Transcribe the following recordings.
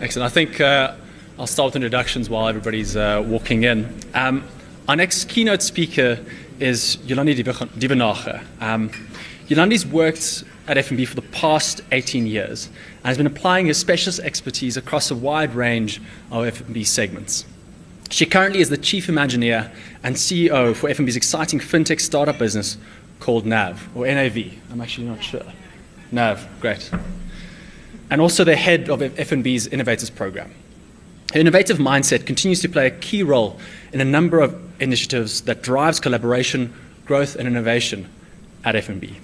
Excellent. I think uh, I'll start with introductions while everybody's uh, walking in. Um, our next keynote speaker is Jolande Duvenage. Um, Jolande's worked at FNB for the past 18 years and has been applying her specialist expertise across a wide range of FNB segments. She currently is the Chief Imagineer and CEO for FNB's exciting fintech startup business called NAV, or NAV. I'm actually not sure. NAV, great. And also the head of FNB's Innovators Program. Her innovative mindset continues to play a key role in a number of initiatives that drives collaboration, growth, and innovation at FNB.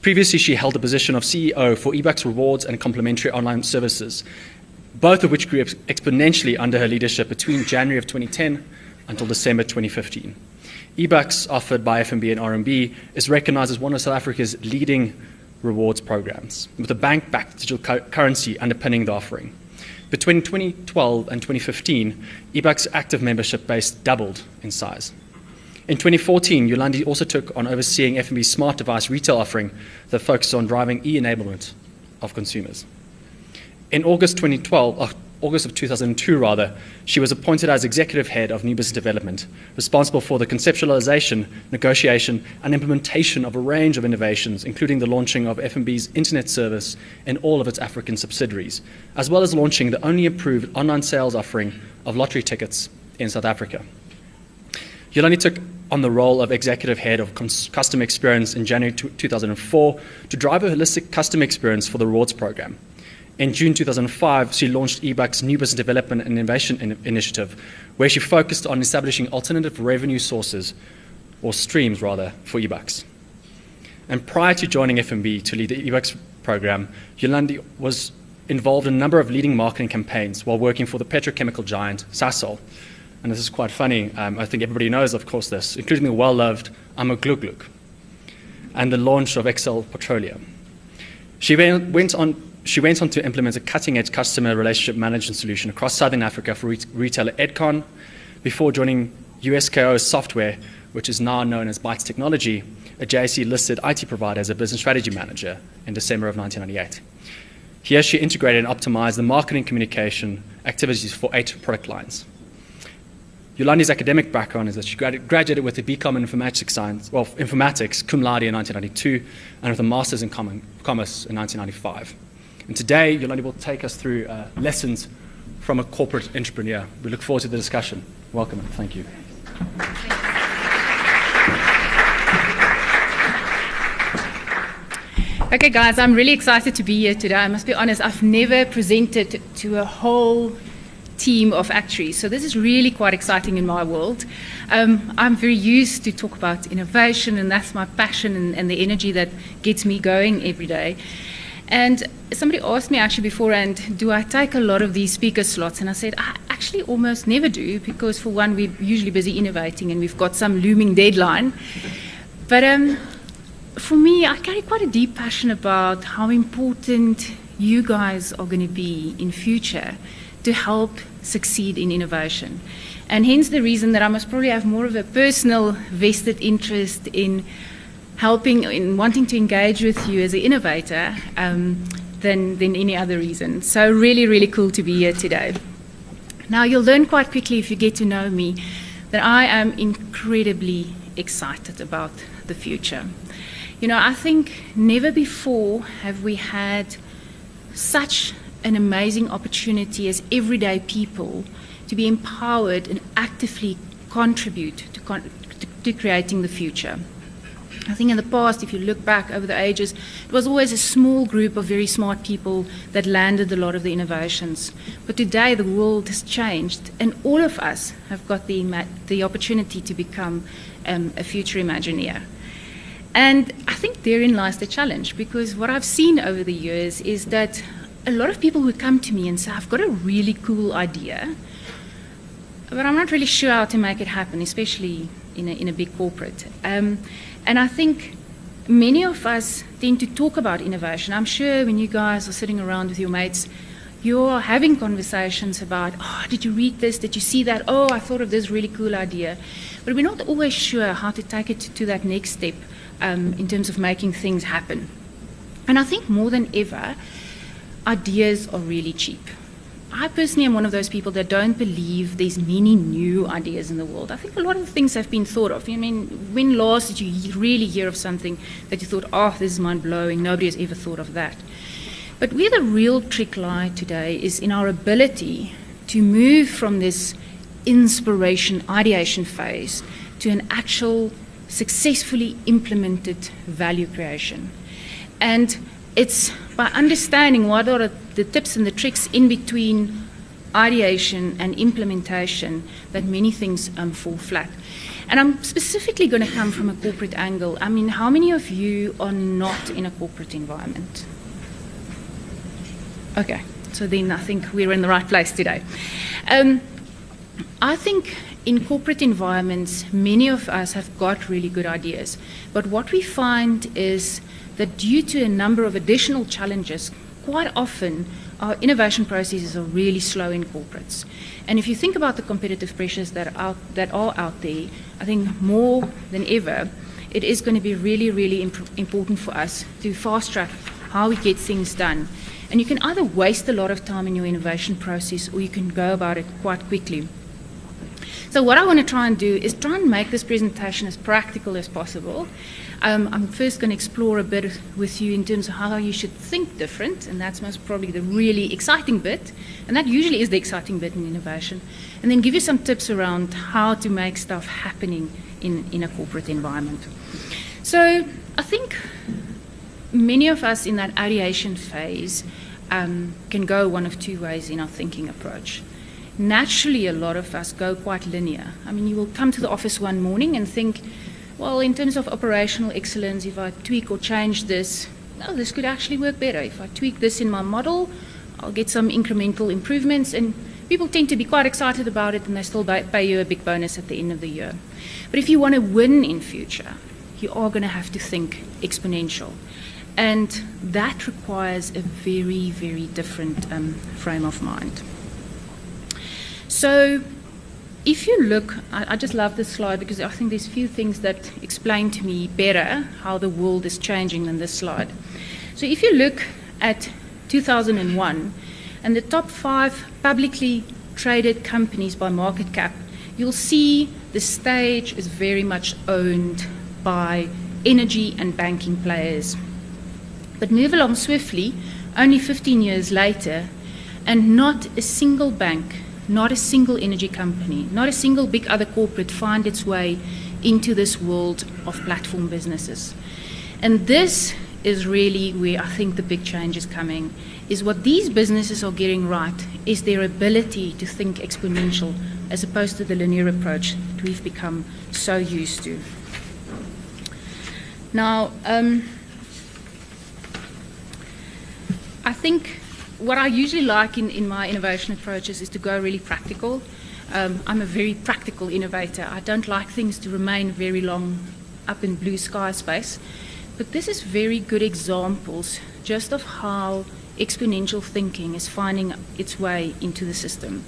Previously, she held the position of CEO for eBucks Rewards and complementary online services, both of which grew exponentially under her leadership between January of 2010 until December 2015. eBucks, offered by FNB and RMB, is recognized as one of South Africa's leading rewards programs, with a bank backed digital cu- currency underpinning the offering. Between 2012 and 2015, eBucks' active membership base doubled in size. In 2014, Jolande also took on overseeing FNB's smart device retail offering that focuses on driving e-enablement of consumers. In August 2012, uh, August of 2002 rather, she was appointed as executive head of new business development, responsible for the conceptualization, negotiation, and implementation of a range of innovations, including the launching of FNB's internet service in all of its African subsidiaries, as well as launching the only approved online sales offering of lottery tickets in South Africa. Jolande took on the role of executive head of customer experience in January 2004 to drive a holistic customer experience for the rewards program. In June 2005, she launched eBucks' new business development and innovation in- initiative, where she focused on establishing alternative revenue sources, or streams rather, for eBucks. And prior to joining FNB to lead the eBucks program, Jolande was involved in a number of leading marketing campaigns while working for the petrochemical giant Sasol and this is quite funny. Um, I think everybody knows, of course, this, including the well loved Gluk and the launch of Exel Petroleum. She went on, she went on to implement a cutting edge customer relationship management solution across Southern Africa for retailer Edcon before joining USKO Software, which is now known as Bytes Technology, a JSE listed IT provider, as a business strategy manager in December of 1998. Here, she integrated and optimized the marketing communication activities for eight product lines. Jolande's academic background is that she graduated with a BCom in informatics science, well, informatics, cum laude in 1992, and with a master's in commerce in 1995. And today, Jolande will take us through uh, lessons from a corporate entrepreneur. We look forward to the discussion. Welcome and thank you. Okay, guys, I'm really excited to be here today. I must be honest, I've never presented to a whole team of actuaries. So this is really quite exciting in my world. Um, I'm very used to talk about innovation, and that's my passion and, and, the energy that gets me going every day. And somebody asked me actually beforehand, do I take a lot of these speaker slots? And I said, I actually almost never do, because for one, we're usually busy innovating and we've got some looming deadline. But um, for me, I carry quite a deep passion about how important you guys are going to be in future to help succeed in innovation. And hence the reason that I must probably have more of a personal vested interest in helping, in wanting to engage with you as an innovator um, than, than any other reason. So, really, really cool to be here today. Now, you'll learn quite quickly if you get to know me that I am incredibly excited about the future. You know, I think never before have we had such an amazing opportunity as everyday people to be empowered and actively contribute to, con- to, to creating the future. I think in the past, if you look back over the ages, it was always a small group of very smart people that landed a lot of the innovations. But today, the world has changed, and all of us have got the, the opportunity to become um, a future Imagineer. And I think therein lies the challenge, because what I've seen over the years is that a lot of people would come to me and say, I've got a really cool idea, but I'm not really sure how to make it happen, especially in a, in a big corporate. Um, and I think many of us tend to talk about innovation. I'm sure when you guys are sitting around with your mates, you're having conversations about, oh, did you read this? Did you see that? Oh, I thought of this really cool idea. But we're not always sure how to take it to, that next step um, in terms of making things happen. And I think more than ever, ideas are really cheap. I personally am one of those people that don't believe there's many new ideas in the world. I think a lot of things have been thought of. I mean, when last did you really hear of something that you thought, oh, this is mind blowing? Nobody has ever thought of that. But where the real trick lies today is in our ability to move from this inspiration, ideation phase to an actual successfully implemented value creation. And it's by understanding what are the tips and the tricks in between ideation and implementation that many things um, fall flat. And I'm specifically going to come from a corporate angle. I mean, how many of you are not in a corporate environment? Okay, so then I think we're in the right place today. Um, I think in corporate environments, many of us have got really good ideas. But what we find is that due to a number of additional challenges, quite often our innovation processes are really slow in corporates. And if you think about the competitive pressures that are out, that are out there, I think more than ever, it is going to be really, really imp- important for us to fast track how we get things done. And you can either waste a lot of time in your innovation process or you can go about it quite quickly. So, what I want to try and do is try and make this presentation as practical as possible. Um, I'm first going to explore a bit with you in terms of how you should think different, and that's most probably the really exciting bit, and that usually is the exciting bit in innovation. And then give you some tips around how to make stuff happening in, in a corporate environment. So, I think many of us in that ideation phase um, can go one of two ways in our thinking approach naturally a lot of us go quite linear. I mean, you will come to the office one morning and think, well, in terms of operational excellence, if I tweak or change this, oh, this could actually work better. If I tweak this in my model, I'll get some incremental improvements. And people tend to be quite excited about it and they still pay you a big bonus at the end of the year. But if you want to win in future, you are going to have to think exponential. And that requires a very, very different um, frame of mind. So if you look, I, I, just love this slide because I think there's few things that explain to me better how the world is changing than this slide. So if you look at 2001 and the top five publicly traded companies by market cap, you'll see the stage is very much owned by energy and banking players. But move along swiftly, only 15 years later, and not a single bank not a single energy company, not a single big other corporate find its way into this world of platform businesses. And this is really where I think the big change is coming is what these businesses are getting right is their ability to think exponential as opposed to the linear approach that we've become so used to. Now, um, I think what I usually like in, in my innovation approaches is to go really practical. Um, I'm a very practical innovator. I don't like things to remain very long up in blue sky space. But this is very good examples just of how exponential thinking is finding its way into the system.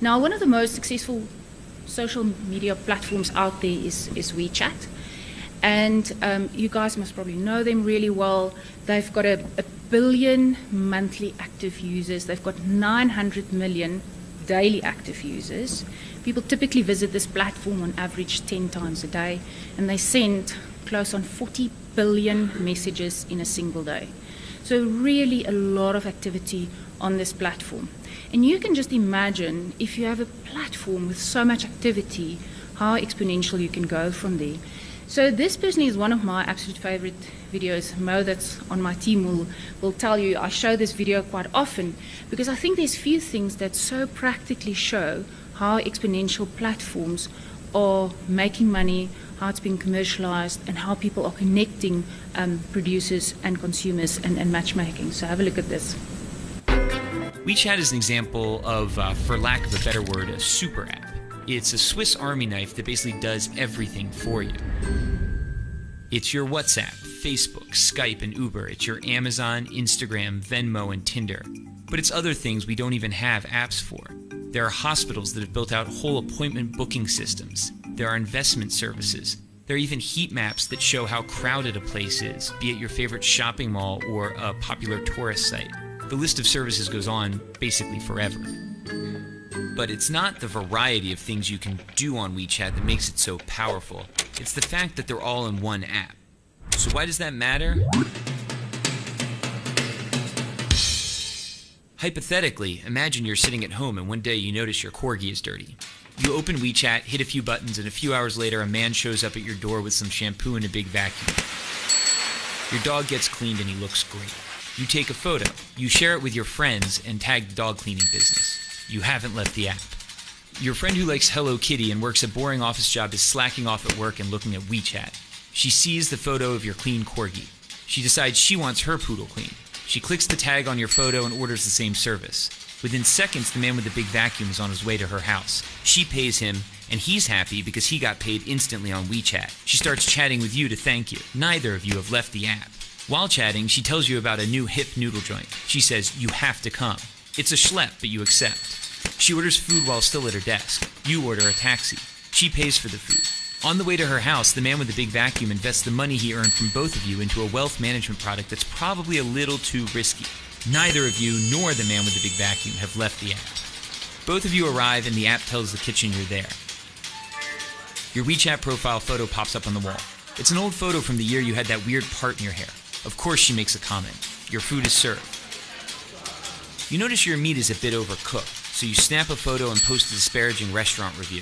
Now, one of the most successful social media platforms out there is, is WeChat. And um, you guys must probably know them really well. They've got a, a billion monthly active users. They've got 900 million daily active users. People typically visit this platform on average 10 times a day, and they send close on 40 billion messages in a single day. So, really, a lot of activity on this platform. And you can just imagine if you have a platform with so much activity, how exponential you can go from there. So this personally is one of my absolute favorite videos. Mo, that's on my team, will, will tell you I show this video quite often because I think there's few things that so practically show how exponential platforms are making money, how it's being commercialized, and how people are connecting um, producers and consumers and, and, matchmaking. So have a look at this. WeChat is an example of, uh, for lack of a better word, a super app. It's a Swiss Army knife that basically does everything for you. It's your WhatsApp, Facebook, Skype, and Uber. It's your Amazon, Instagram, Venmo, and Tinder. But it's other things we don't even have apps for. There are hospitals that have built out whole appointment booking systems. There are investment services. There are even heat maps that show how crowded a place is, be it your favorite shopping mall or a popular tourist site. The list of services goes on basically forever. But it's not the variety of things you can do on WeChat that makes it so powerful. It's the fact that they're all in one app. So, why does that matter? Hypothetically, imagine you're sitting at home and one day you notice your corgi is dirty. You open WeChat, hit a few buttons, and a few hours later, a man shows up at your door with some shampoo and a big vacuum. Your dog gets cleaned and he looks great. You take a photo, you share it with your friends, and tag the dog cleaning business. You haven't left the app. Your friend who likes Hello Kitty and works a boring office job is slacking off at work and looking at WeChat. She sees the photo of your clean corgi. She decides she wants her poodle clean. She clicks the tag on your photo and orders the same service. Within seconds, the man with the big vacuum is on his way to her house. She pays him, and he's happy because he got paid instantly on WeChat. She starts chatting with you to thank you. Neither of you have left the app. While chatting, she tells you about a new hip noodle joint. She says, You have to come. It's a schlep, but you accept. She orders food while still at her desk. You order a taxi. She pays for the food. On the way to her house, the man with the big vacuum invests the money he earned from both of you into a wealth management product that's probably a little too risky. Neither of you nor the man with the big vacuum have left the app. Both of you arrive and the app tells the kitchen you're there. Your WeChat profile photo pops up on the wall. It's an old photo from the year you had that weird part in your hair. Of course, she makes a comment. Your food is served. You notice your meat is a bit overcooked, so you snap a photo and post a disparaging restaurant review.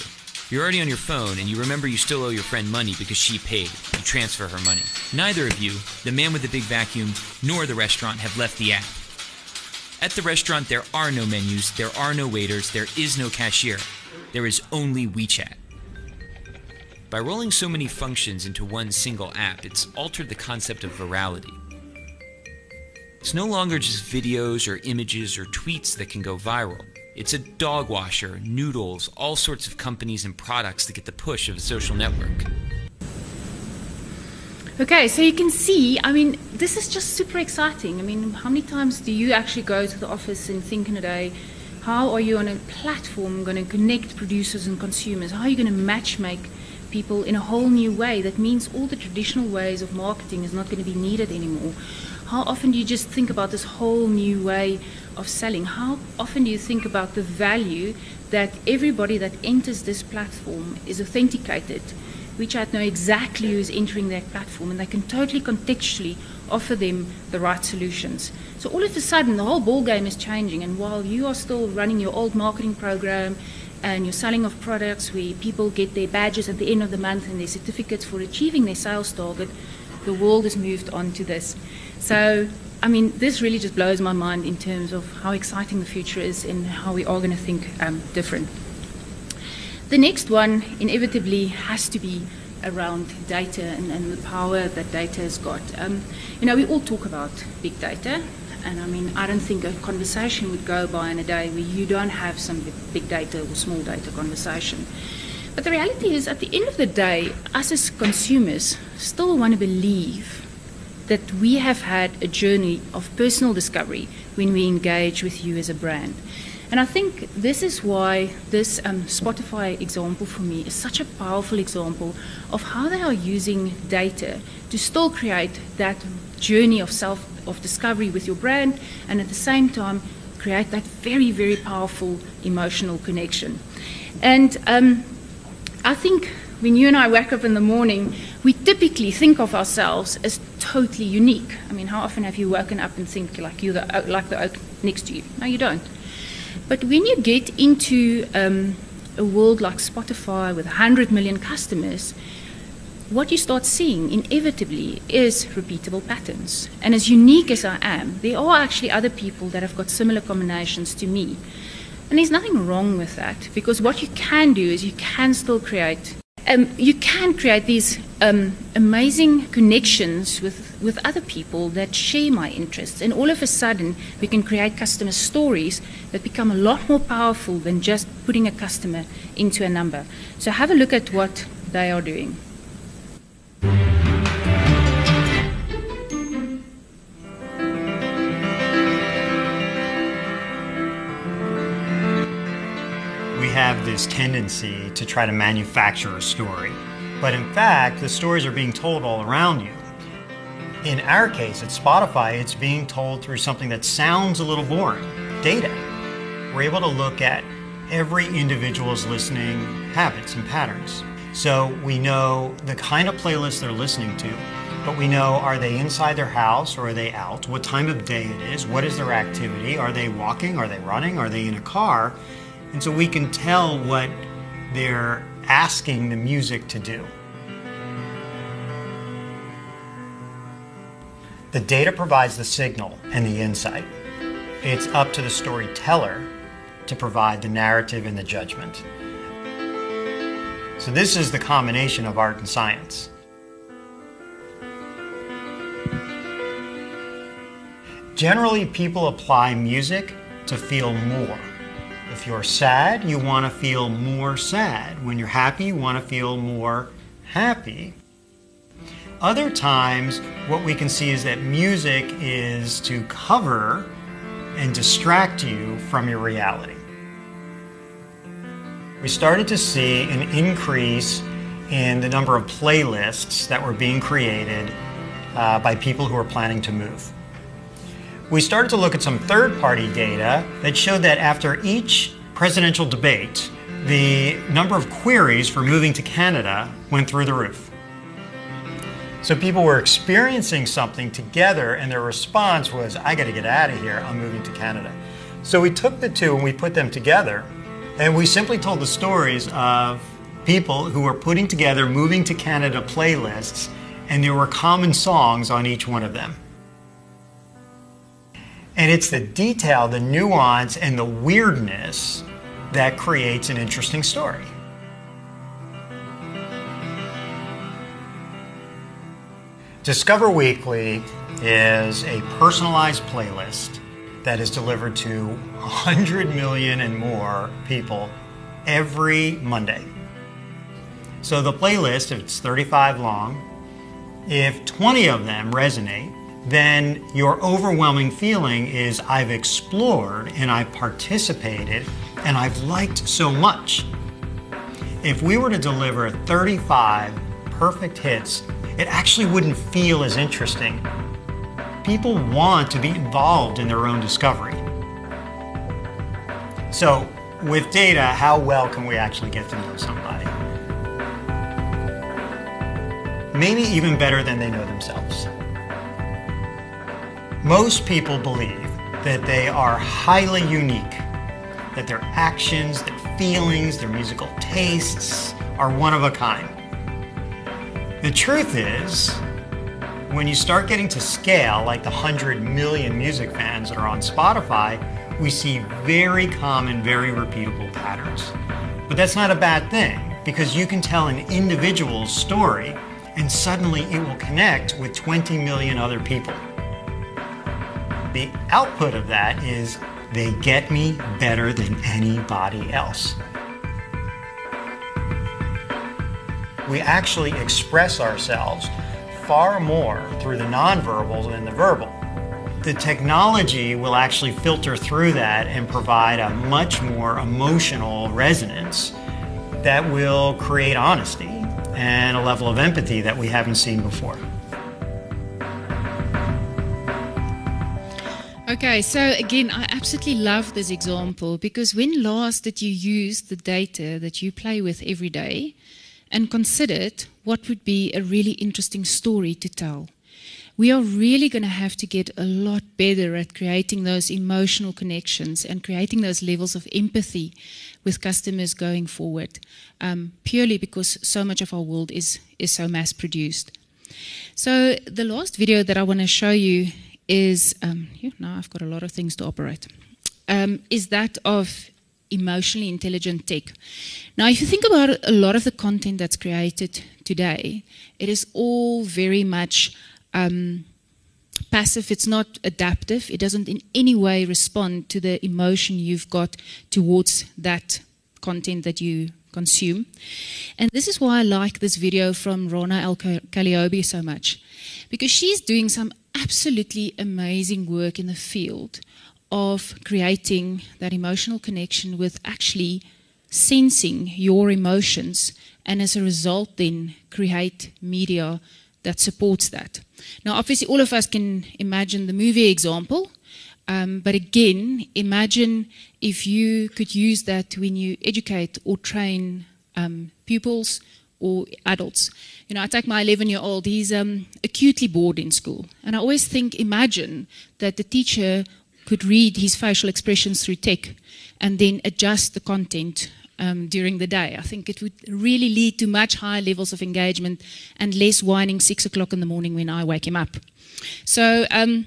You're already on your phone and you remember you still owe your friend money because she paid. You transfer her money. Neither of you, the man with the big vacuum nor the restaurant, have left the app. At the restaurant, there are no menus, there are no waiters, there is no cashier. There is only WeChat. By rolling so many functions into one single app, it's altered the concept of virality. It's no longer just videos or images or tweets that can go viral. It's a dog washer, noodles, all sorts of companies and products that get the push of a social network. Okay, so you can see, I mean, this is just super exciting. I mean, how many times do you actually go to the office and think in a day, how are you on a platform going to connect producers and consumers? How are you going to match make people in a whole new way? That means all the traditional ways of marketing is not going to be needed anymore. How often do you just think about this whole new way of selling? How often do you think about the value that everybody that enters this platform is authenticated? WeChat know exactly who's entering that platform and they can totally contextually offer them the right solutions. So all of a sudden the whole ball game is changing and while you are still running your old marketing program and your selling of products where people get their badges at the end of the month and their certificates for achieving their sales target, the world has moved on to this. So I mean, this really just blows my mind in terms of how exciting the future is and how we are going to think um, different. The next one inevitably has to be around data and, and the power that data has got. Um, you know, we all talk about big data, and I mean, I don't think a conversation would go by in a day where you don't have some big data or small data conversation. But the reality is, at the end of the day, us as consumers still want to believe that we have had a journey of personal discovery when we engage with you as a brand. And I think this is why this um, Spotify example for me is such a powerful example of how they are using data to still create that journey of self of discovery with your brand and at the same time create that very, very powerful emotional connection. And um, I think when you and I wake up in the morning, we typically think of ourselves as totally unique. I mean, how often have you woken up and think like you're the, like the oak next to you? No, you don't. But when you get into um, a world like Spotify with 100 million customers, what you start seeing inevitably is repeatable patterns. And as unique as I am, there are actually other people that have got similar combinations to me. And there's nothing wrong with that because what you can do is you can still create um, you can create these um, amazing connections with, with other people that share my interests. And all of a sudden, we can create customer stories that become a lot more powerful than just putting a customer into a number. So have a look at what they are doing. We have this tendency to try to manufacture a story. But in fact, the stories are being told all around you. In our case, at Spotify, it's being told through something that sounds a little boring data. We're able to look at every individual's listening habits and patterns. So we know the kind of playlist they're listening to, but we know are they inside their house or are they out? What time of day it is? What is their activity? Are they walking? Are they running? Are they in a car? And so we can tell what they're asking the music to do. The data provides the signal and the insight. It's up to the storyteller to provide the narrative and the judgment. So, this is the combination of art and science. Generally, people apply music to feel more. If you're sad, you want to feel more sad. When you're happy, you want to feel more happy. Other times, what we can see is that music is to cover and distract you from your reality. We started to see an increase in the number of playlists that were being created uh, by people who are planning to move. We started to look at some third party data that showed that after each presidential debate, the number of queries for moving to Canada went through the roof. So people were experiencing something together, and their response was, I got to get out of here, I'm moving to Canada. So we took the two and we put them together, and we simply told the stories of people who were putting together moving to Canada playlists, and there were common songs on each one of them. And it's the detail, the nuance, and the weirdness that creates an interesting story. Discover Weekly is a personalized playlist that is delivered to 100 million and more people every Monday. So the playlist, if it's 35 long, if 20 of them resonate, then your overwhelming feeling is I've explored and I've participated and I've liked so much. If we were to deliver 35 perfect hits it actually wouldn't feel as interesting. People want to be involved in their own discovery. So, with data, how well can we actually get to know somebody? Maybe even better than they know themselves. Most people believe that they are highly unique, that their actions, their feelings, their musical tastes are one of a kind. The truth is, when you start getting to scale, like the 100 million music fans that are on Spotify, we see very common, very repeatable patterns. But that's not a bad thing because you can tell an individual's story and suddenly it will connect with 20 million other people. The output of that is they get me better than anybody else. we actually express ourselves far more through the nonverbal than the verbal. The technology will actually filter through that and provide a much more emotional resonance that will create honesty and a level of empathy that we haven't seen before. Okay, so again, I absolutely love this example because when last did you use the data that you play with every day and considered what would be a really interesting story to tell. We are really going to have to get a lot better at creating those emotional connections and creating those levels of empathy with customers going forward, um, purely because so much of our world is, is so mass produced. So, the last video that I want to show you is um, now I've got a lot of things to operate. Um, is that of emotionally intelligent tech. Now, if you think about a lot of the content that's created today, it is all very much um, passive, it's not adaptive, it doesn't in any way respond to the emotion you've got towards that content that you consume. And this is why I like this video from Rana El Kaliouby so much, because she's doing some absolutely amazing work in the field of creating that emotional connection with actually sensing your emotions and as a result then create media that supports that. Now, obviously, all of us can imagine the movie example, um, but again, imagine if you could use that when you educate or train um, pupils or adults. You know, I take my 11 year old, he's um, acutely bored in school. And I always think, imagine that the teacher could read his facial expressions through tech and then adjust the content um, during the day. I think it would really lead to much higher levels of engagement and less whining six o'clock in the morning when I wake him up. So, um,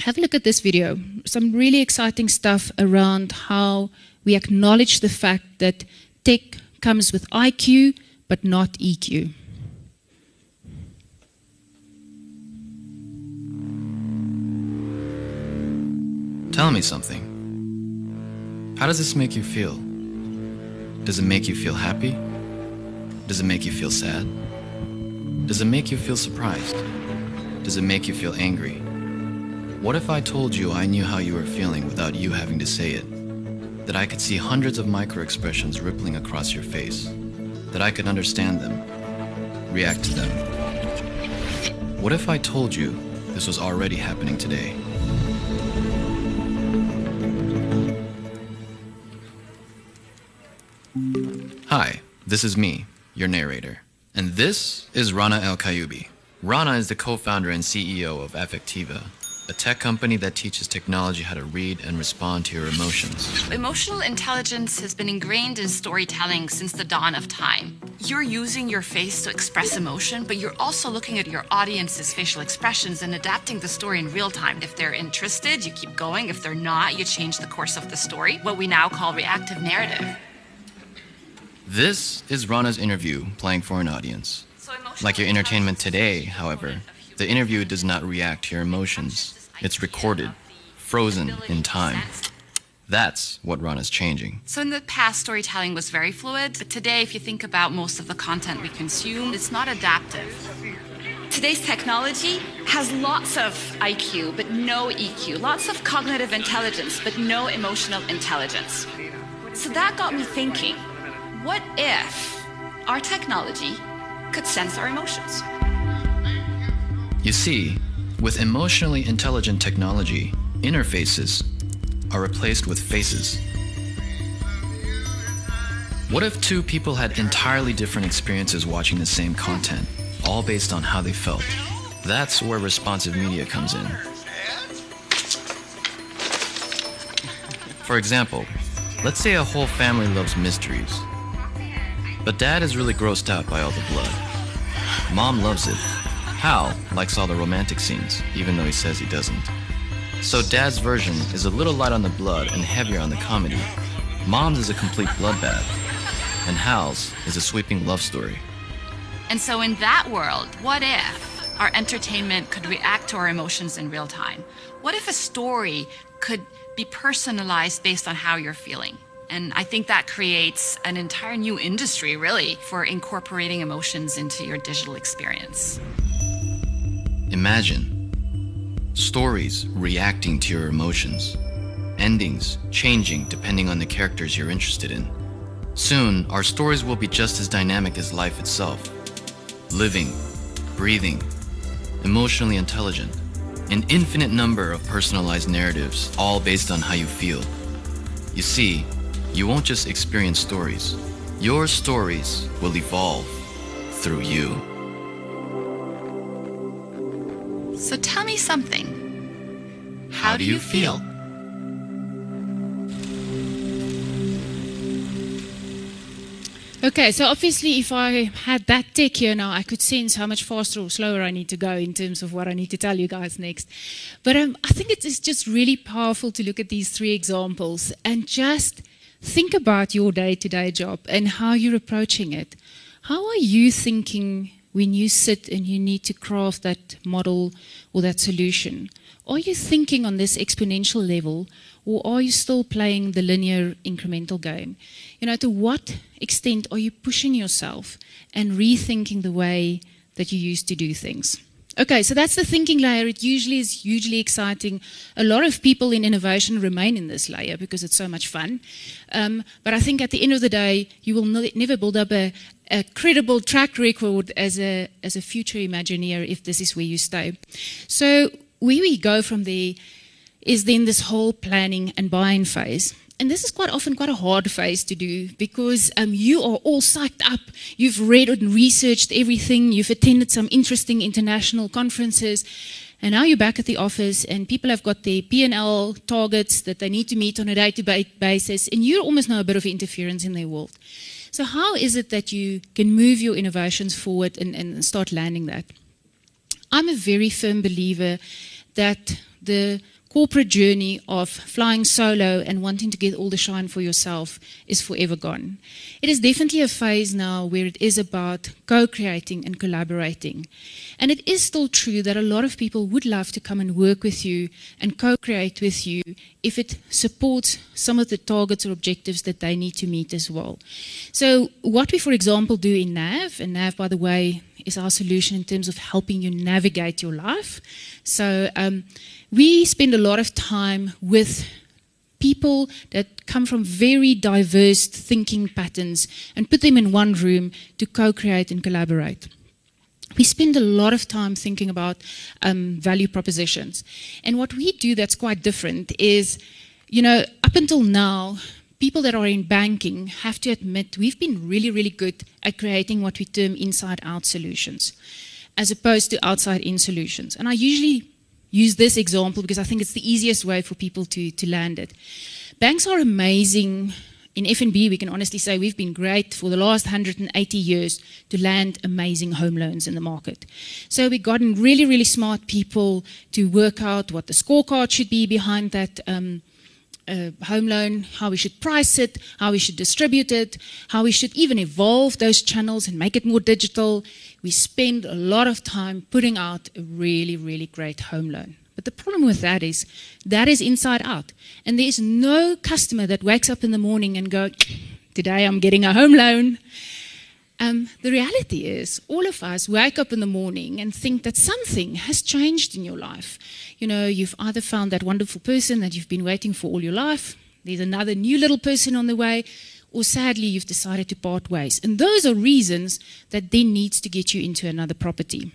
have a look at this video. Some really exciting stuff around how we acknowledge the fact that tech comes with IQ but not EQ. Tell me something. How does this make you feel? Does it make you feel happy? Does it make you feel sad? Does it make you feel surprised? Does it make you feel angry? What if I told you I knew how you were feeling without you having to say it? That I could see hundreds of micro expressions rippling across your face? That I could understand them, react to them? What if I told you this was already happening today? Hi, this is me, your narrator. And this is Rana El Kaliouby. Rana is the co founder and CEO of Affectiva, a tech company that teaches technology how to read and respond to your emotions. Emotional intelligence has been ingrained in storytelling since the dawn of time. You're using your face to express emotion, but you're also looking at your audience's facial expressions and adapting the story in real time. If they're interested, you keep going. If they're not, you change the course of the story, what we now call reactive narrative. This is Rana's interview playing for an audience. So Like your entertainment today, however, component of human the interview does not react to your emotions. It's recorded, frozen in time. That's what Rana's changing. So in the past, storytelling was very fluid, but today, if you think about most of the content we consume, it's not adaptive. Today's technology has lots of IQ, but no EQ, lots of cognitive intelligence, but no emotional intelligence. So that got me thinking what if our technology could sense our emotions? You see, with emotionally intelligent technology, interfaces are replaced with faces. What if two people had entirely different experiences watching the same content, all based on how they felt? That's where responsive media comes in. For example, let's say a whole family loves mysteries, but dad is really grossed out by all the blood. Mom loves it. Hal likes all the romantic scenes, even though he says he doesn't. So dad's version is a little light on the blood and heavier on the comedy. Mom's is a complete bloodbath, and Hal's is a sweeping love story. And so, in that world, what if our entertainment could react to our emotions in real time? What if a story could be personalized based on how you're feeling? And I think that creates an entire new industry, really, for incorporating emotions into your digital experience. Imagine stories reacting to your emotions, endings changing depending on the characters you're interested in. Soon, our stories will be just as dynamic as life itself living, breathing, emotionally intelligent, an infinite number of personalized narratives, all based on how you feel. You see, you won't just experience stories, your stories will evolve through you. So tell me something. How do you feel? Okay, so obviously, if I had that tick here now, I could sense how much faster or slower I need to go in terms of what I need to tell you guys next. But um, I think it is just really powerful to look at these three examples and just think about your day to day job and how you're approaching it. How are you thinking when you sit and you need to craft that model or that solution? Are you thinking on this exponential level or are you still playing the linear incremental game? You know, to what extent are you pushing yourself and rethinking the way that you used to do things? Okay, so that's the thinking layer. It usually is hugely exciting. A lot of people in innovation remain in this layer because it's so much fun. Um, but I think at the end of the day, you will never build up a, a credible track record as a, as a future Imagineer if this is where you stay. So, where we go from there is then this whole planning and buying phase. And this is quite often quite a hard phase to do because um, you are all psyched up. You've read and researched everything. You've attended some interesting international conferences. And now you're back at the office and people have got their P&L targets that they need to meet on a day-to-day basis. And you're almost know a bit of interference in their world. So how is it that you can move your innovations forward and, and start landing that? I'm a very firm believer that the corporate journey of flying solo and wanting to get all the shine for yourself is forever gone. It is definitely a phase now where it is about co creating and collaborating. And it is still true that a lot of people would love to come and work with you and co create with you if it supports some of the targets or objectives that they need to meet as well. So, what we, for example, do in NAV, and NAV, by the way, is our solution in terms of helping you navigate your life. So, um, we spend a lot of time with people that come from very diverse thinking patterns and put them in one room to co create and collaborate. We spend a lot of time thinking about um, value propositions. And what we do that's quite different is, you know, up until now, people that are in banking have to admit we've been really, really good at creating what we term inside out solutions as opposed to outside in solutions. And I usually use this example because I think it's the easiest way for people to, to land it. Banks are amazing. In FNB, we can honestly say we've been great for the last 180 years to land amazing home loans in the market. So we've gotten really, really smart people to work out what the scorecard should be behind that um, home loan, how we should price it, how we should distribute it, how we should even evolve those channels and make it more digital. We spend a lot of time putting out a really, really great home loan. But the problem with that is that is inside out. And there is no customer that wakes up in the morning and go, today I'm getting a home loan. Um, the reality is, all of us wake up in the morning and think that something has changed in your life. You know, you've either found that wonderful person that you've been waiting for all your life, there's another new little person on the way, or sadly, you've decided to part ways. And those are reasons that then needs to get you into another property.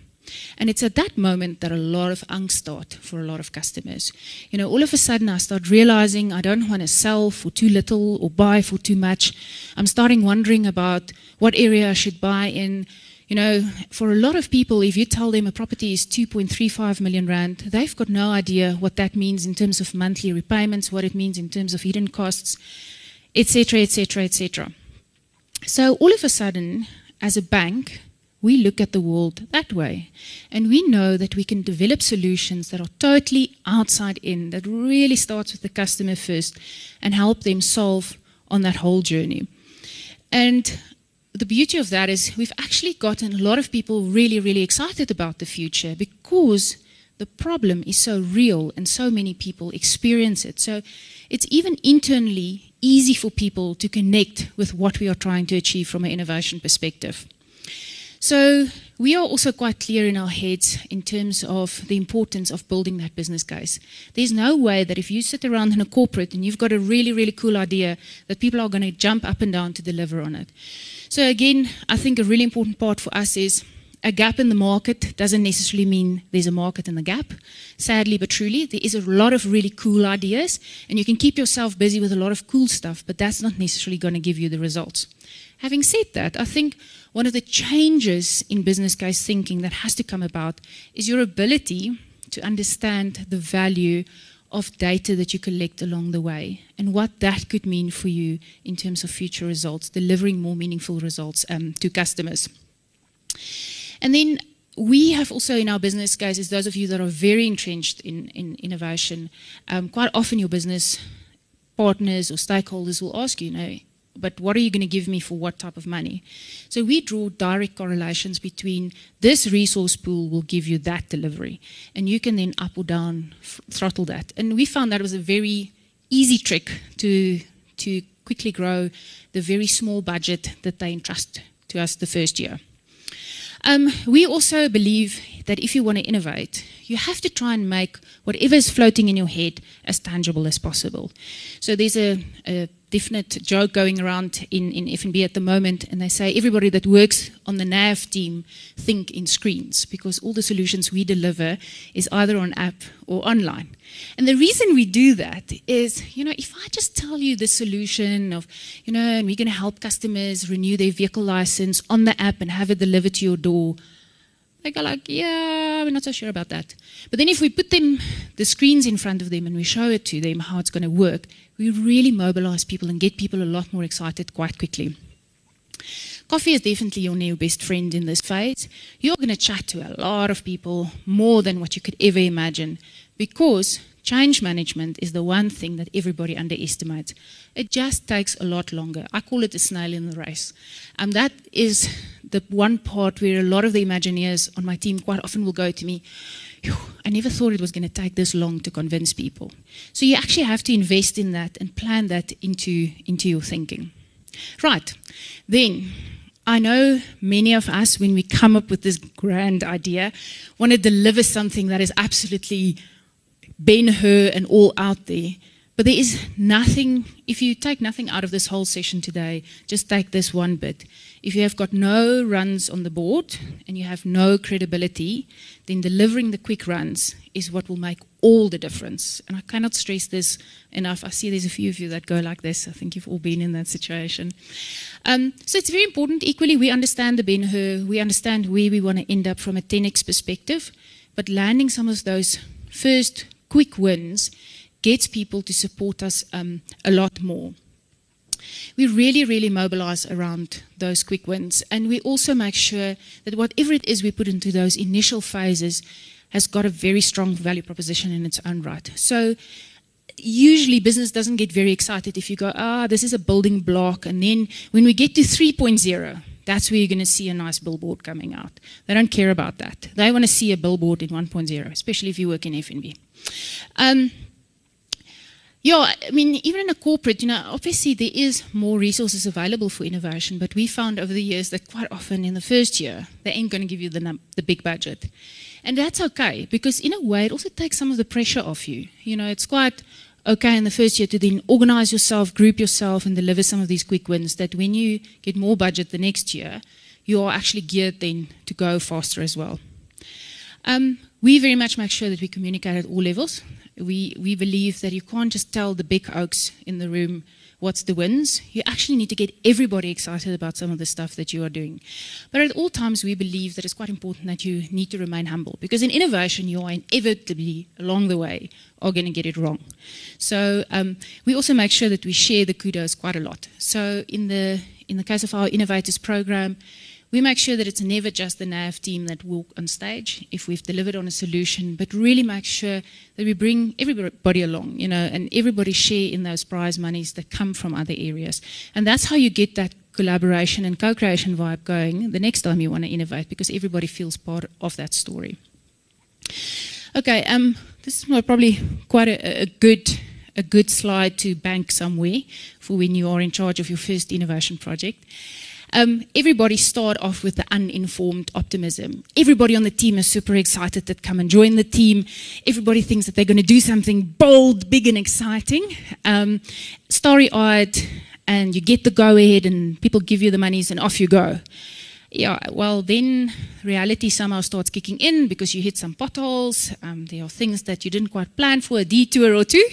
And it's at that moment that a lot of angst start for a lot of customers. You know, all of a sudden I start realizing I don't want to sell for too little or buy for too much. I'm starting wondering about what area I should buy in. You know, for a lot of people, if you tell them a property is 2.35 million rand, they've got no idea what that means in terms of monthly repayments, what it means in terms of hidden costs, etc., etc., etc. So all of a sudden, as a bank, we look at the world that way. And we know that we can develop solutions that are totally outside in, that really starts with the customer first and help them solve on that whole journey. And the beauty of that is we've actually gotten a lot of people really, really excited about the future because the problem is so real and so many people experience it. So it's even internally easy for people to connect with what we are trying to achieve from an innovation perspective. So we are also quite clear in our heads in terms of the importance of building that business case. There's no way that if you sit around in a corporate and you've got a really, really cool idea, that people are going to jump up and down to deliver on it. So again, I think a really important part for us is a gap in the market doesn't necessarily mean there's a market in the gap. Sadly but truly, there is a lot of really cool ideas, and you can keep yourself busy with a lot of cool stuff, but that's not necessarily going to give you the results. Having said that, I think one of the changes in business case thinking that has to come about is your ability to understand the value of data that you collect along the way and what that could mean for you in terms of future results, delivering more meaningful results um, to customers. And then we have also in our business cases, those of you that are very entrenched in, in innovation, um, quite often your business partners or stakeholders will ask you, you know, but what are you going to give me for what type of money? So we draw direct correlations between this resource pool will give you that delivery, and you can then up or down throttle that. And we found that was a very easy trick to to quickly grow the very small budget that they entrust to us the first year. Um, we also believe that if you want to innovate, you have to try and make whatever is floating in your head as tangible as possible. So there's a, a definite joke going around in, in FNB at the moment, and they say everybody that works on the NAV team think in screens because all the solutions we deliver is either on app or online. And the reason we do that is, you know, if I just tell you the solution of, you know, and we're going to help customers renew their vehicle license on the app and have it delivered to your door, they go like, yeah, we're not so sure about that. But then if we put them, the screens in front of them and we show it to them how it's going to work, we really mobilize people and get people a lot more excited quite quickly. Coffee is definitely your new best friend in this phase. You're going to chat to a lot of people more than what you could ever imagine because change management is the one thing that everybody underestimates. It just takes a lot longer. I call it a snail in the race. And that is the one part where a lot of the Imagineers on my team quite often will go to me, I never thought it was going to take this long to convince people. So you actually have to invest in that and plan that into, into your thinking. Right, then I know many of us, when we come up with this grand idea, want to deliver something that is absolutely Ben Hur and all out there. But there is nothing, if you take nothing out of this whole session today, just take this one bit. If you have got no runs on the board and you have no credibility, then delivering the quick runs is what will make all the difference. And I cannot stress this enough. I see there's a few of you that go like this. I think you've all been in that situation. Um, so it's very important. Equally, we understand the Ben Hur, we understand where we want to end up from a 10x perspective, but landing some of those first quick wins gets people to support us um, a lot more. We really, really mobilize around those quick wins, and we also make sure that whatever it is we put into those initial phases has got a very strong value proposition in its own right. So, usually business doesn't get very excited if you go, ah, this is a building block, and then when we get to 3.0, that's where you're going to see a nice billboard coming out. They don't care about that. They want to see a billboard in 1.0, especially if you work in FNB. Um, yeah, I mean, even in a corporate, you know, obviously there is more resources available for innovation, but we found over the years that quite often in the first year, they ain't going to give you the, num- the big budget. And that's okay, because in a way, it also takes some of the pressure off you. You know, it's quite okay in the first year to then organize yourself, group yourself, and deliver some of these quick wins that when you get more budget the next year, you are actually geared then to go faster as well. Um, we very much make sure that we communicate at all levels. We, we believe that you can't just tell the big oaks in the room what's the wins. You actually need to get everybody excited about some of the stuff that you are doing. But at all times, we believe that it's quite important that you need to remain humble because in innovation, you are inevitably along the way are going to get it wrong. So um, we also make sure that we share the kudos quite a lot. So in the in the case of our innovators program, we make sure that it's never just the NAV team that walk on stage if we've delivered on a solution, but really make sure that we bring everybody along, you know, and everybody share in those prize monies that come from other areas. And that's how you get that collaboration and co-creation vibe going the next time you want to innovate because everybody feels part of that story. Okay, um, this is probably quite a, a good a good slide to bank somewhere for when you are in charge of your first innovation project. Um, everybody start off with the uninformed optimism. Everybody on the team is super excited to come and join the team. Everybody thinks that they're going to do something bold, big, and exciting. Um, Starry eyed, and you get the go ahead, and people give you the monies, and off you go. Yeah, well, then reality somehow starts kicking in because you hit some potholes. Um, there are things that you didn't quite plan for, a detour or two.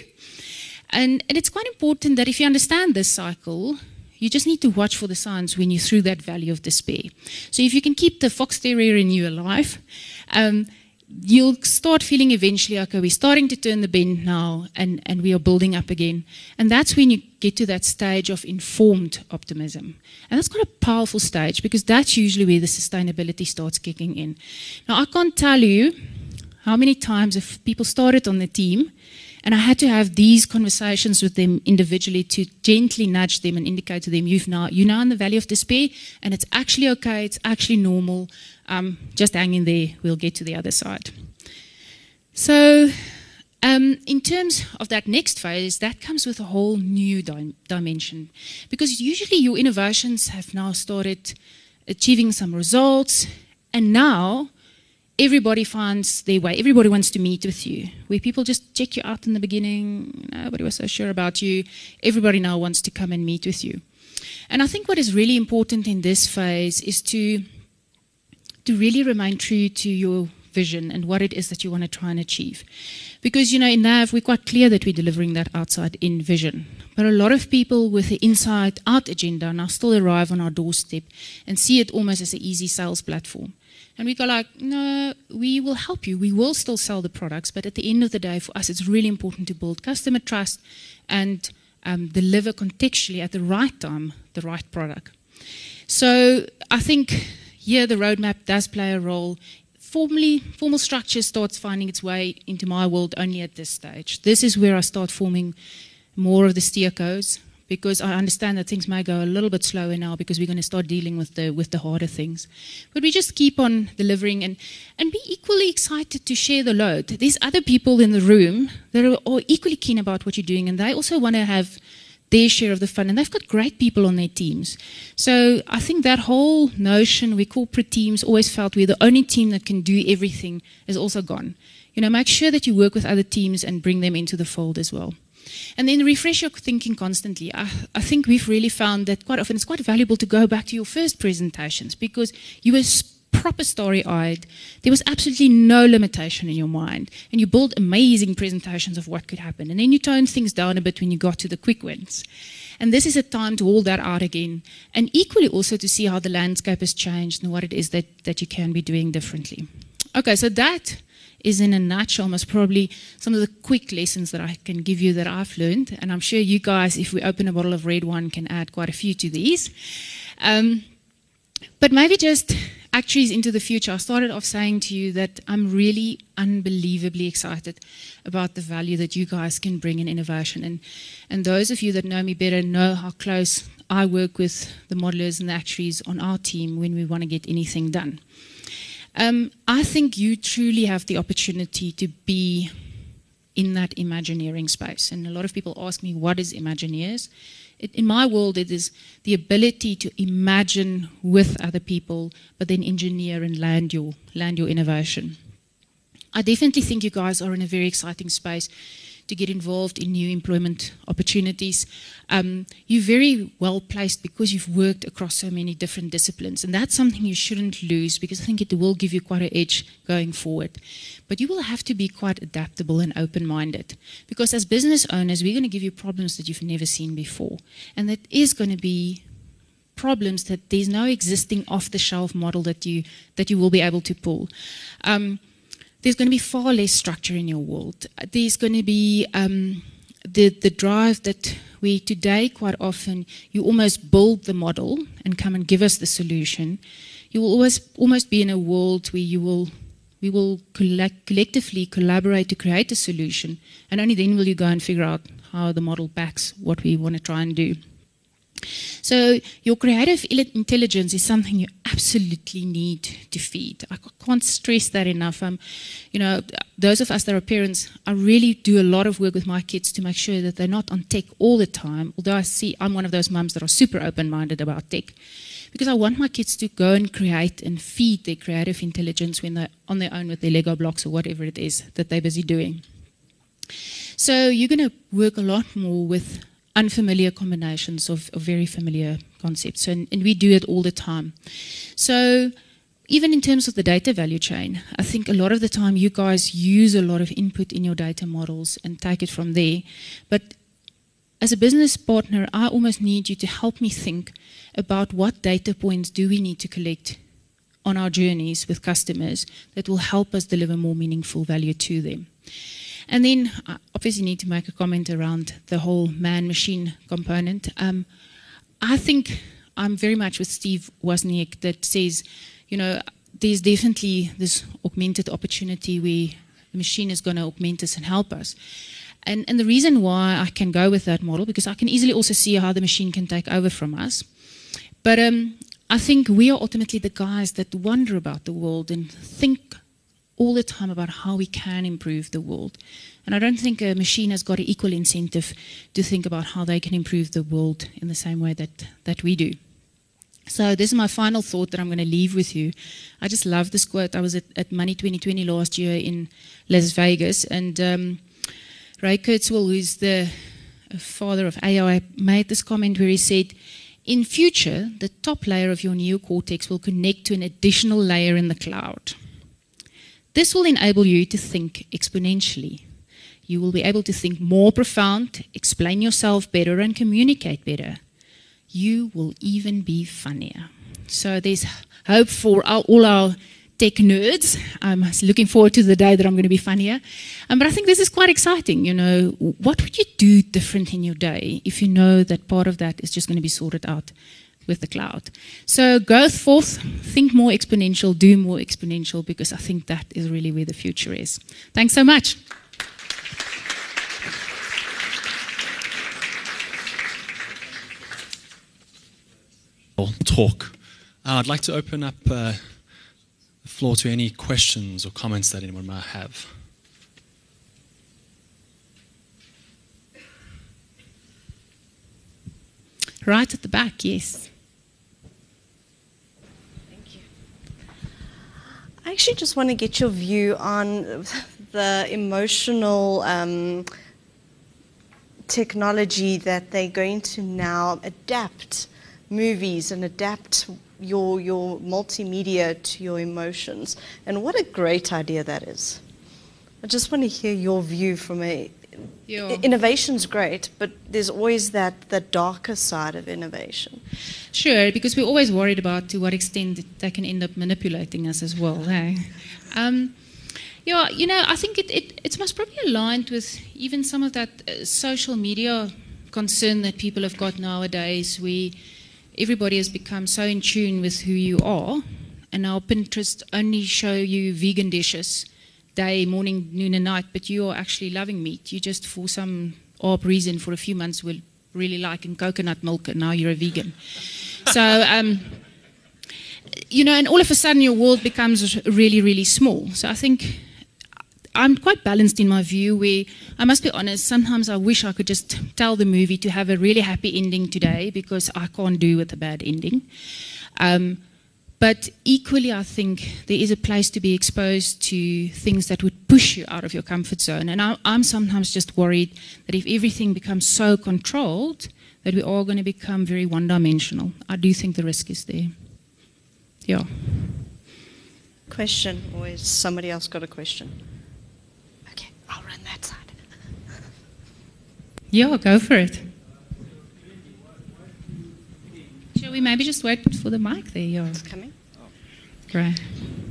And, and it's quite important that if you understand this cycle, you just need to watch for the signs when you're through that valley of despair. So if you can keep the fox terrier in you alive, um, you'll start feeling eventually, okay, we're starting to turn the bend now and, and we are building up again. And that's when you get to that stage of informed optimism. And that's quite a powerful stage because that's usually where the sustainability starts kicking in. Now, I can't tell you how many times if people started on the team and I had to have these conversations with them individually to gently nudge them and indicate to them, you've now, you're now in the valley of despair, and it's actually okay, it's actually normal. Um, just hang in there, we'll get to the other side. So, um, in terms of that next phase, that comes with a whole new di- dimension. Because usually your innovations have now started achieving some results, And now everybody finds their way. Everybody wants to meet with you. Where people just check you out in the beginning, nobody was so sure about you. Everybody now wants to come and meet with you. And I think what is really important in this phase is to to really remain true to your vision and what it is that you want to try and achieve. Because, you know, in NAV, we're quite clear that we're delivering that outside in vision. But a lot of people with the inside out agenda now still arrive on our doorstep and see it almost as an easy sales platform. And we go like, no, we will help you. We will still sell the products, but at the end of the day, for us, it's really important to build customer trust and um, deliver contextually at the right time the right product. So I think here the roadmap does play a role. Formally, formal structure starts finding its way into my world only at this stage. This is where I start forming more of the steercos because I understand that things might go a little bit slower now because we're going to start dealing with the with the harder things. But we just keep on delivering and and be equally excited to share the load. There's other people in the room that are, are equally keen about what you're doing, and they also want to have their share of the fun, and they've got great people on their teams. So I think that whole notion we corporate teams always felt we're the only team that can do everything is also gone. You know, make sure that you work with other teams and bring them into the fold as well. And then refresh your thinking constantly. I, I, think we've really found that quite often it's quite valuable to go back to your first presentations because you were proper story eyed. There was absolutely no limitation in your mind. And you built amazing presentations of what could happen. And then you toned things down a bit when you got to the quick wins. And this is a time to hold that out again. And equally also to see how the landscape has changed and what it is that, that you can be doing differently. Okay, so that is in a nutshell most probably some of the quick lessons that I can give you that I've learned. And I'm sure you guys, if we open a bottle of red wine, can add quite a few to these. Um, but maybe just actuaries into the future, I started off saying to you that I'm really unbelievably excited about the value that you guys can bring in innovation. And, and those of you that know me better know how close I work with the modelers and the actuaries on our team when we want to get anything done. Um, I think you truly have the opportunity to be in that Imagineering space. And a lot of people ask me, what is Imagineers? it, in my world, it is the ability to imagine with other people, but then engineer and land your, land your innovation. I definitely think you guys are in a very exciting space to get involved in new employment opportunities. Um, you're very well placed because you've worked across so many different disciplines, and that's something you shouldn't lose because I think it will give you quite an edge going forward. But you will have to be quite adaptable and open minded because as business owners, we're going to give you problems that you've never seen before, and that is going to be problems that there's no existing off-the-shelf model that you that you will be able to pull. Um, there's going to be far less structure in your world. There's going to be um, the, the drive that we today quite often, you almost build the model and come and give us the solution. You will always almost be in a world where you will we will collect, collectively collaborate to create a solution, and only then will you go and figure out how the model backs what we want to try and do. So your creative intelligence is something you absolutely need to feed. I can't stress that enough. Um, you know, those of us that are parents, I really do a lot of work with my kids to make sure that they're not on tech all the time. Although I see I'm one of those mums that are super open-minded about tech, because I want my kids to go and create and feed their creative intelligence when they're on their own with their Lego blocks or whatever it is that they're busy doing. So you're going to work a lot more with unfamiliar combinations of, of very familiar concepts. And, and we do it all the time. So even in terms of the data value chain, I think a lot of the time you guys use a lot of input in your data models and take it from there. But as a business partner, I almost need you to help me think about what data points do we need to collect on our journeys with customers that will help us deliver more meaningful value to them. And then I obviously need to make a comment around the whole man-machine component. Um, I think I'm very much with Steve Wozniak that says, you know, there's definitely this augmented opportunity where the machine is going to augment us and help us. And, and the reason why I can go with that model, because I can easily also see how the machine can take over from us. But um, I think we are ultimately the guys that wonder about the world and think all the time about how we can improve the world. And I don't think a machine has got an equal incentive to think about how they can improve the world in the same way that, that we do. So this is my final thought that I'm going to leave with you. I just love this quote. I was at, at Money 2020 last year in Las Vegas, and um, Ray Kurzweil, who's the father of AI, made this comment where he said, in future, the top layer of your neocortex will connect to an additional layer in the cloud. This will enable you to think exponentially. You will be able to think more profound, explain yourself better, and communicate better. You will even be funnier. So there's hope for all our tech nerds. I'm looking forward to the day that I'm going to be funnier. Um, but I think this is quite exciting. You know, what would you do different in your day if you know that part of that is just going to be sorted out with the cloud? So go forth, think more exponential, do more exponential, because I think that is really where the future is. Thanks so much. Talk. Uh, I'd like to open up. Uh, the floor to any questions or comments that anyone might have. Right at the back, yes. Thank you. I actually just want to get your view on the emotional um, technology that they're going to now adapt movies and adapt your, your multimedia to your emotions. And what a great idea that is. I just want to hear your view from a yeah. innovation's great, but there's always that the darker side of innovation. Sure, because we're always worried about to what extent they can end up manipulating us as well. Hey? Um, yeah, you know, I think it, it, it's most probably aligned with even some of that uh, social media concern that people have got nowadays. We everybody has become so in tune with who you are, and now Pinterest only show you vegan dishes day, morning, noon, and night, but you are actually loving meat. You just, for some odd reason, for a few months, were really liking coconut milk, and now you're a vegan. so, um, you know, and all of a sudden your world becomes really, really small. So I think I'm quite balanced in my view where I must be honest, sometimes I wish I could just tell the movie to have a really happy ending today because I can't do with a bad ending. Um, but equally, I think there is a place to be exposed to things that would push you out of your comfort zone. And I, I'm sometimes just worried that if everything becomes so controlled, that we're all going to become very one dimensional. I do think the risk is there. Yeah. Question, or has somebody else got a question? Okay, I'll run that side. yeah, go for it. We maybe just wait for the mic there? Yeah. It's coming. Great.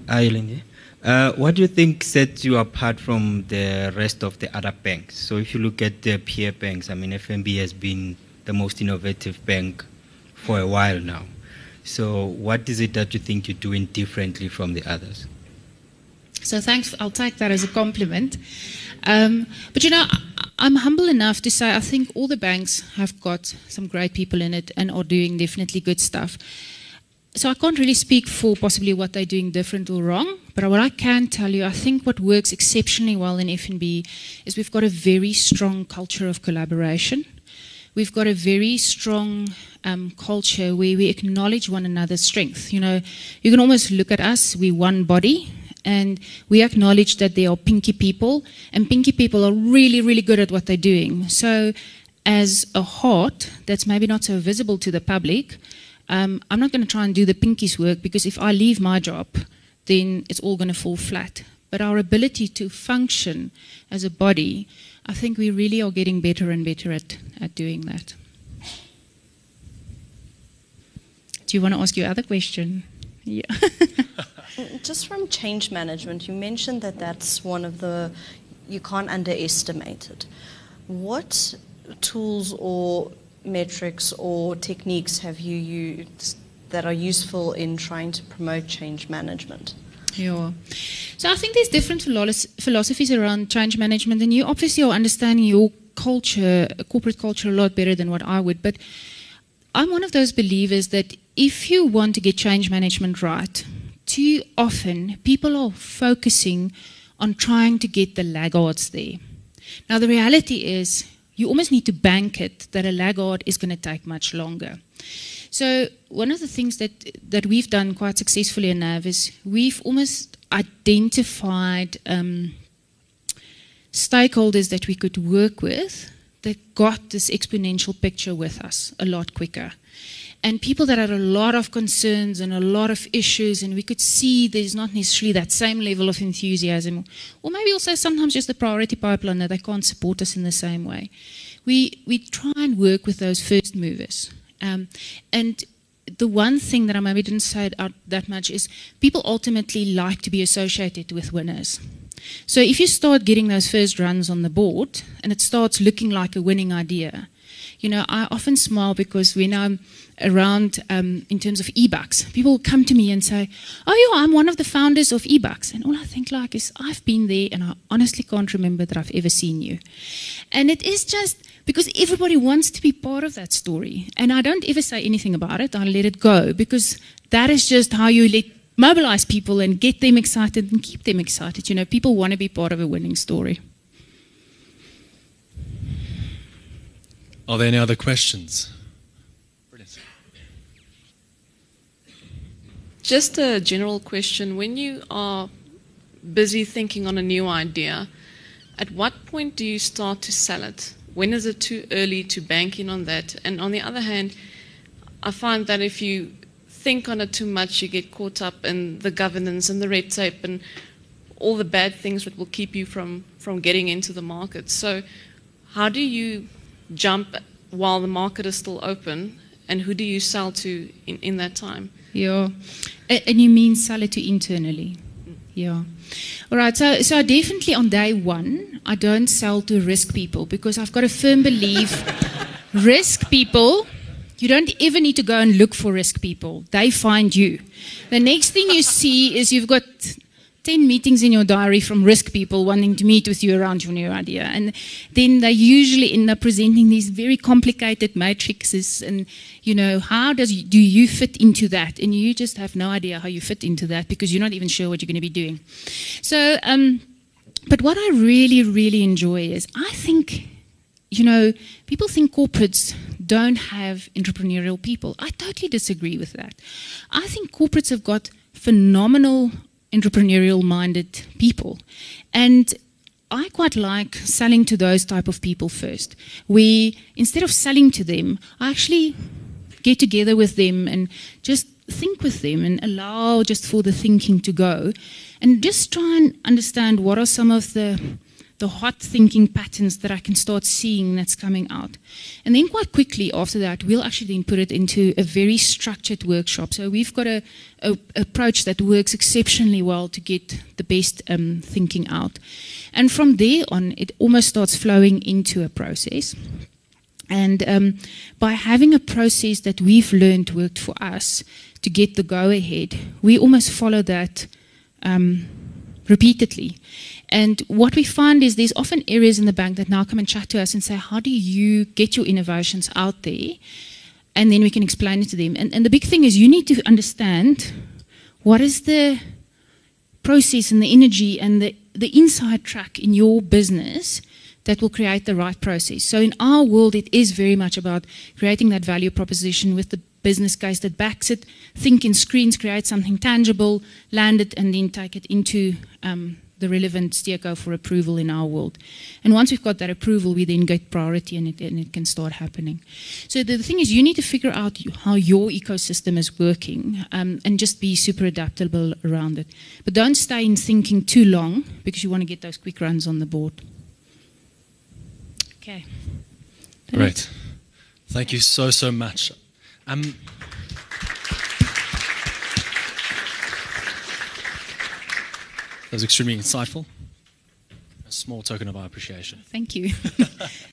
Hi, Lindy. Uh, what do you think sets you apart from the rest of the other banks? So, if you look at the peer banks, I mean, FNB has been the most innovative bank for a while now. So, what is it that you think you're doing differently from the others? So, thanks. I'll take that as a compliment. Um, but you know, I'm humble enough to say I think all the banks have got some great people in it and are doing definitely good stuff. So I can't really speak for possibly what they're doing different or wrong, but what I can tell you, I think what works exceptionally well in FNB is we've got a very strong culture of collaboration. We've got a very strong um, culture where we acknowledge one another's strength. You know, you can almost look at us, we're one body, and we acknowledge that they are pinky people, and pinky people are really, really good at what they're doing. So, as a heart that's maybe not so visible to the public, um, I'm not going to try and do the pinkies work because if I leave my job, then it's all going to fall flat. But our ability to function as a body, I think we really are getting better and better at, at doing that. Do you want to ask your other question? Yeah. Mm, just from change management, you mentioned that that's one of the, you can't underestimate it. What tools or metrics or techniques have you used that are useful in trying to promote change management? Yeah. So I think there's different philosophies around change management, and you obviously are understanding your culture, corporate culture, a lot better than what I would. But I'm one of those believers that if you want to get change management right, too often people are focusing on trying to get the laggards there. Now, the reality is you almost need to bank it that a laggard is going to take much longer. So one of the things that that we've done quite successfully in NAV is we've almost identified um, stakeholders that we could work with that got this exponential picture with us a lot quicker. And people that had a lot of concerns and a lot of issues, and we could see there's not necessarily that same level of enthusiasm, or maybe also sometimes just the priority pipeline that they can't support us in the same way. We, we try and work with those first movers. Um, and the one thing that I maybe didn't say out that much is people ultimately like to be associated with winners. So if you start getting those first runs on the board and it starts looking like a winning idea, you know, I often smile because when I'm around um, in terms of eBucks, people come to me and say, "Oh, yeah, I'm one of the founders of eBucks," and all I think like is, "I've been there, and I honestly can't remember that I've ever seen you." And it is just because everybody wants to be part of that story, and I don't ever say anything about it. I let it go because that is just how you let mobilize people and get them excited and keep them excited. You know, people want to be part of a winning story. Are there any other questions? Just a general question. When you are busy thinking on a new idea, at what point do you start to sell it? When is it too early to bank in on that? And on the other hand, I find that if you think on it too much, you get caught up in the governance and the red tape and all the bad things that will keep you from, from getting into the market. So, how do you jump while the market is still open, and who do you sell to in, in that time? Yeah, and you mean sell it to internally? Yeah. All right. So, so definitely on day one, I don't sell to risk people because I've got a firm belief risk people. You don't ever need to go and look for risk people. They find you. The next thing you see is you've got 10 meetings in your diary from risk people wanting to meet with you around your new idea. And then they usually end up presenting these very complicated matrices and, you know, how does do you fit into that? And you just have no idea how you fit into that because you're not even sure what you're going to be doing. So, um, but what I really, really enjoy is I think, you know, people think corporates don't have entrepreneurial people. I totally disagree with that. I think corporates have got phenomenal entrepreneurial minded people. And I quite like selling to those type of people first. We instead of selling to them, I actually get together with them and just think with them and allow just for the thinking to go and just try and understand what are some of the the hot thinking patterns that I can start seeing that's coming out. And then quite quickly after that, we'll actually then put it into a very structured workshop. So we've got a, a approach that works exceptionally well to get the best um, thinking out. And from there on, it almost starts flowing into a process. And um, by having a process that we've learned worked for us to get the go ahead, we almost follow that um, repeatedly. And what we find is there's often areas in the bank that now come and chat to us and say, How do you get your innovations out there? And then we can explain it to them. And, and the big thing is you need to understand what is the process and the energy and the, the inside track in your business that will create the right process. So in our world, it is very much about creating that value proposition with the business case that backs it, think in screens, create something tangible, land it, and then take it into um, the relevant steerco for approval in our world. And once we've got that approval, we then get priority and it, and it can start happening. So the, the, thing is, you need to figure out how your ecosystem is working um, and just be super adaptable around it. But don't stay in thinking too long because you want to get those quick runs on the board. Okay. Great. Thank you so, so much. Um, That was extremely insightful. A small token of our appreciation. Thank you.